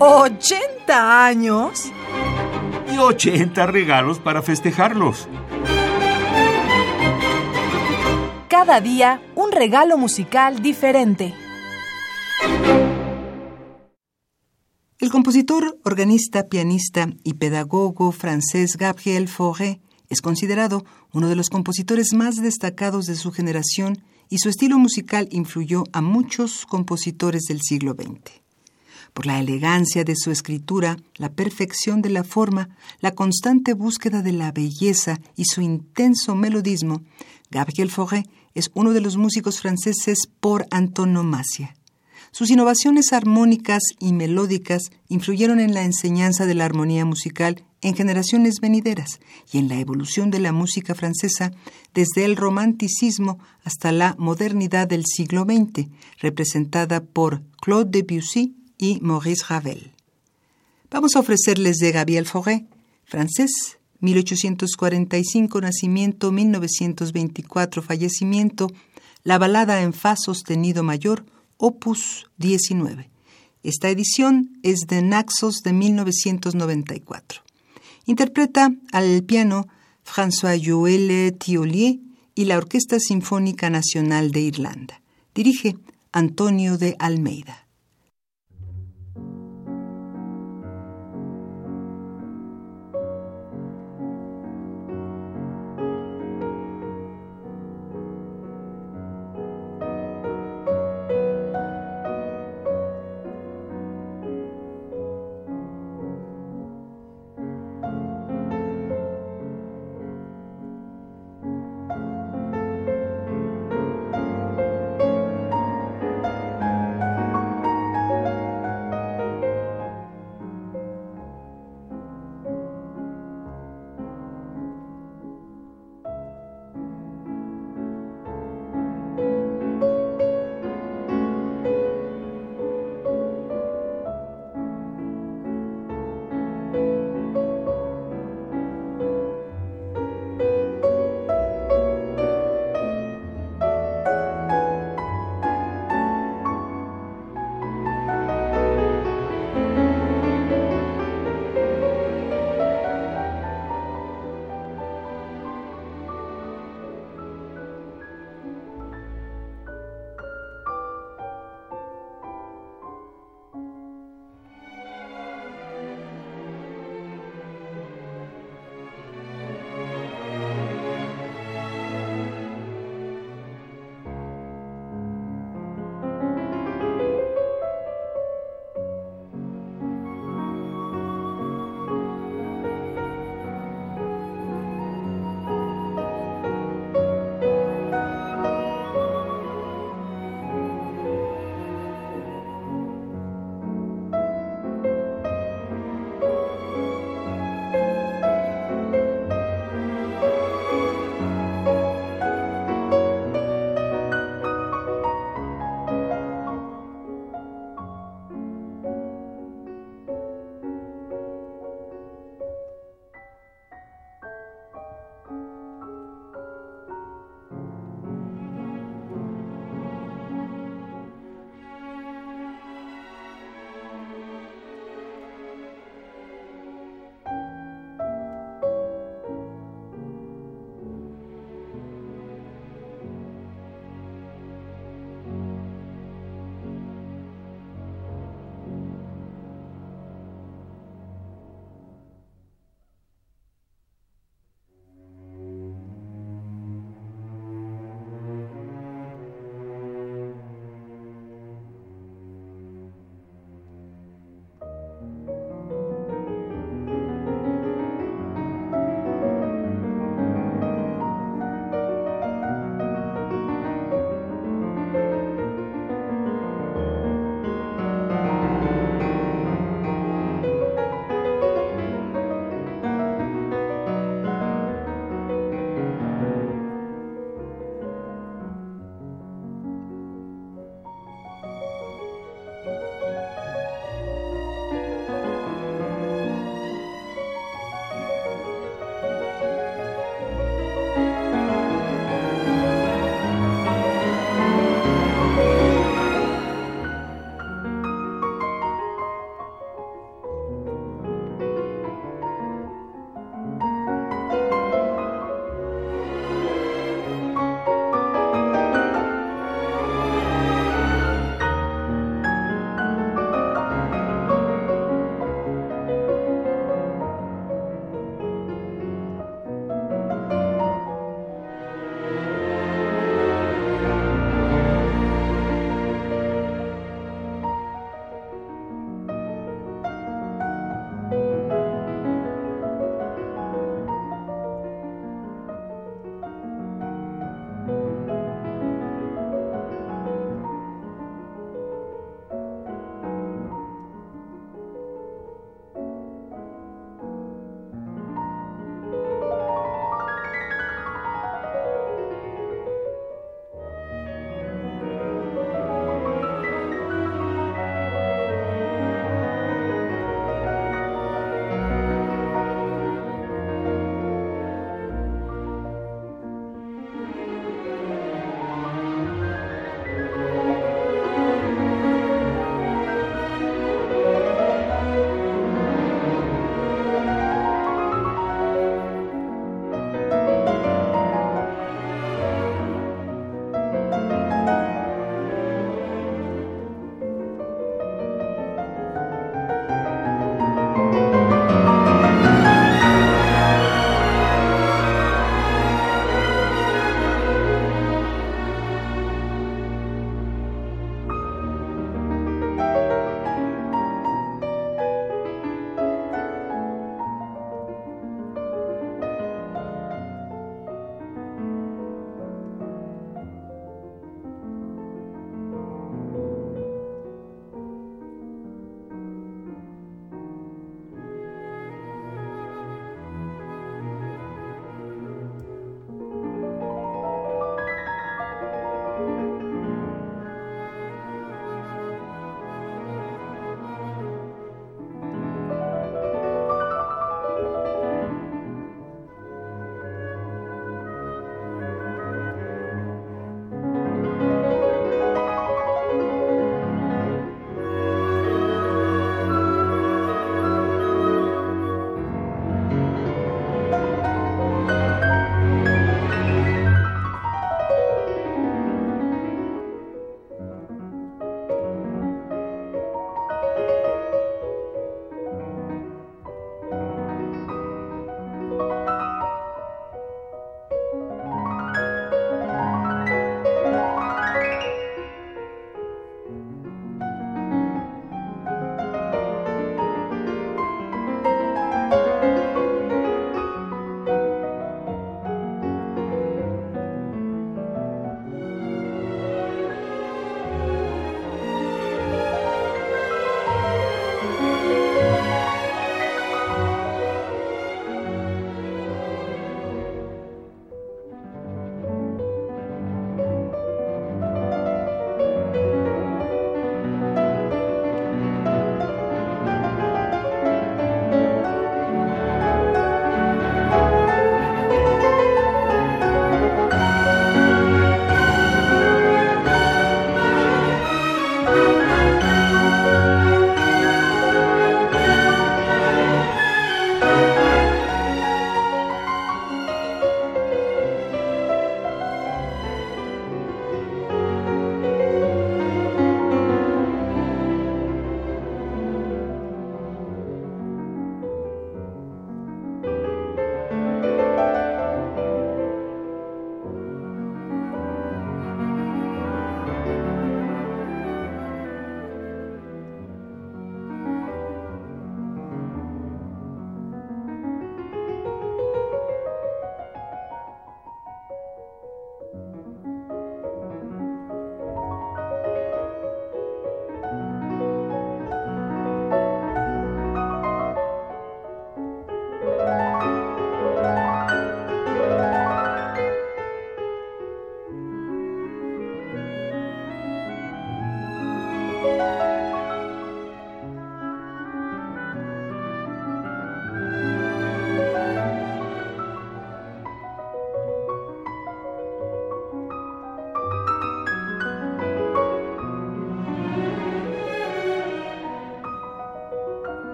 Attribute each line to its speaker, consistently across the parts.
Speaker 1: ¿80 años?
Speaker 2: Y 80 regalos para festejarlos.
Speaker 1: Cada día un regalo musical diferente.
Speaker 3: El compositor, organista, pianista y pedagogo francés Gabriel Fauré es considerado uno de los compositores más destacados de su generación y su estilo musical influyó a muchos compositores del siglo XX. Por la elegancia de su escritura, la perfección de la forma, la constante búsqueda de la belleza y su intenso melodismo, Gabriel Fauré es uno de los músicos franceses por antonomasia. Sus innovaciones armónicas y melódicas influyeron en la enseñanza de la armonía musical en generaciones venideras y en la evolución de la música francesa desde el romanticismo hasta la modernidad del siglo XX, representada por Claude Debussy y Maurice Ravel. Vamos a ofrecerles de Gabriel Fauré, francés, 1845 nacimiento, 1924 fallecimiento, la balada en fa sostenido mayor, opus 19. Esta edición es de Naxos de 1994. Interpreta al piano François-Joël Thiolier y la Orquesta Sinfónica Nacional de Irlanda. Dirige Antonio de Almeida.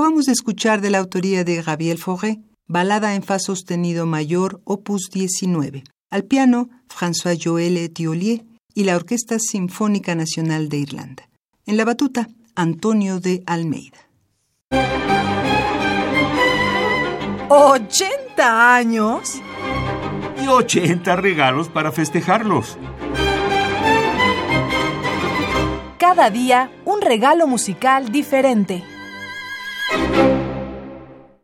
Speaker 3: Acabamos de escuchar de la autoría de Gabriel Fauré, Balada en Fa sostenido mayor, opus 19. Al piano, François Joël Etiolier y la Orquesta Sinfónica Nacional de Irlanda. En la batuta, Antonio de Almeida.
Speaker 1: ¿80 años?
Speaker 2: Y 80 regalos para festejarlos.
Speaker 1: Cada día un regalo musical diferente. thank you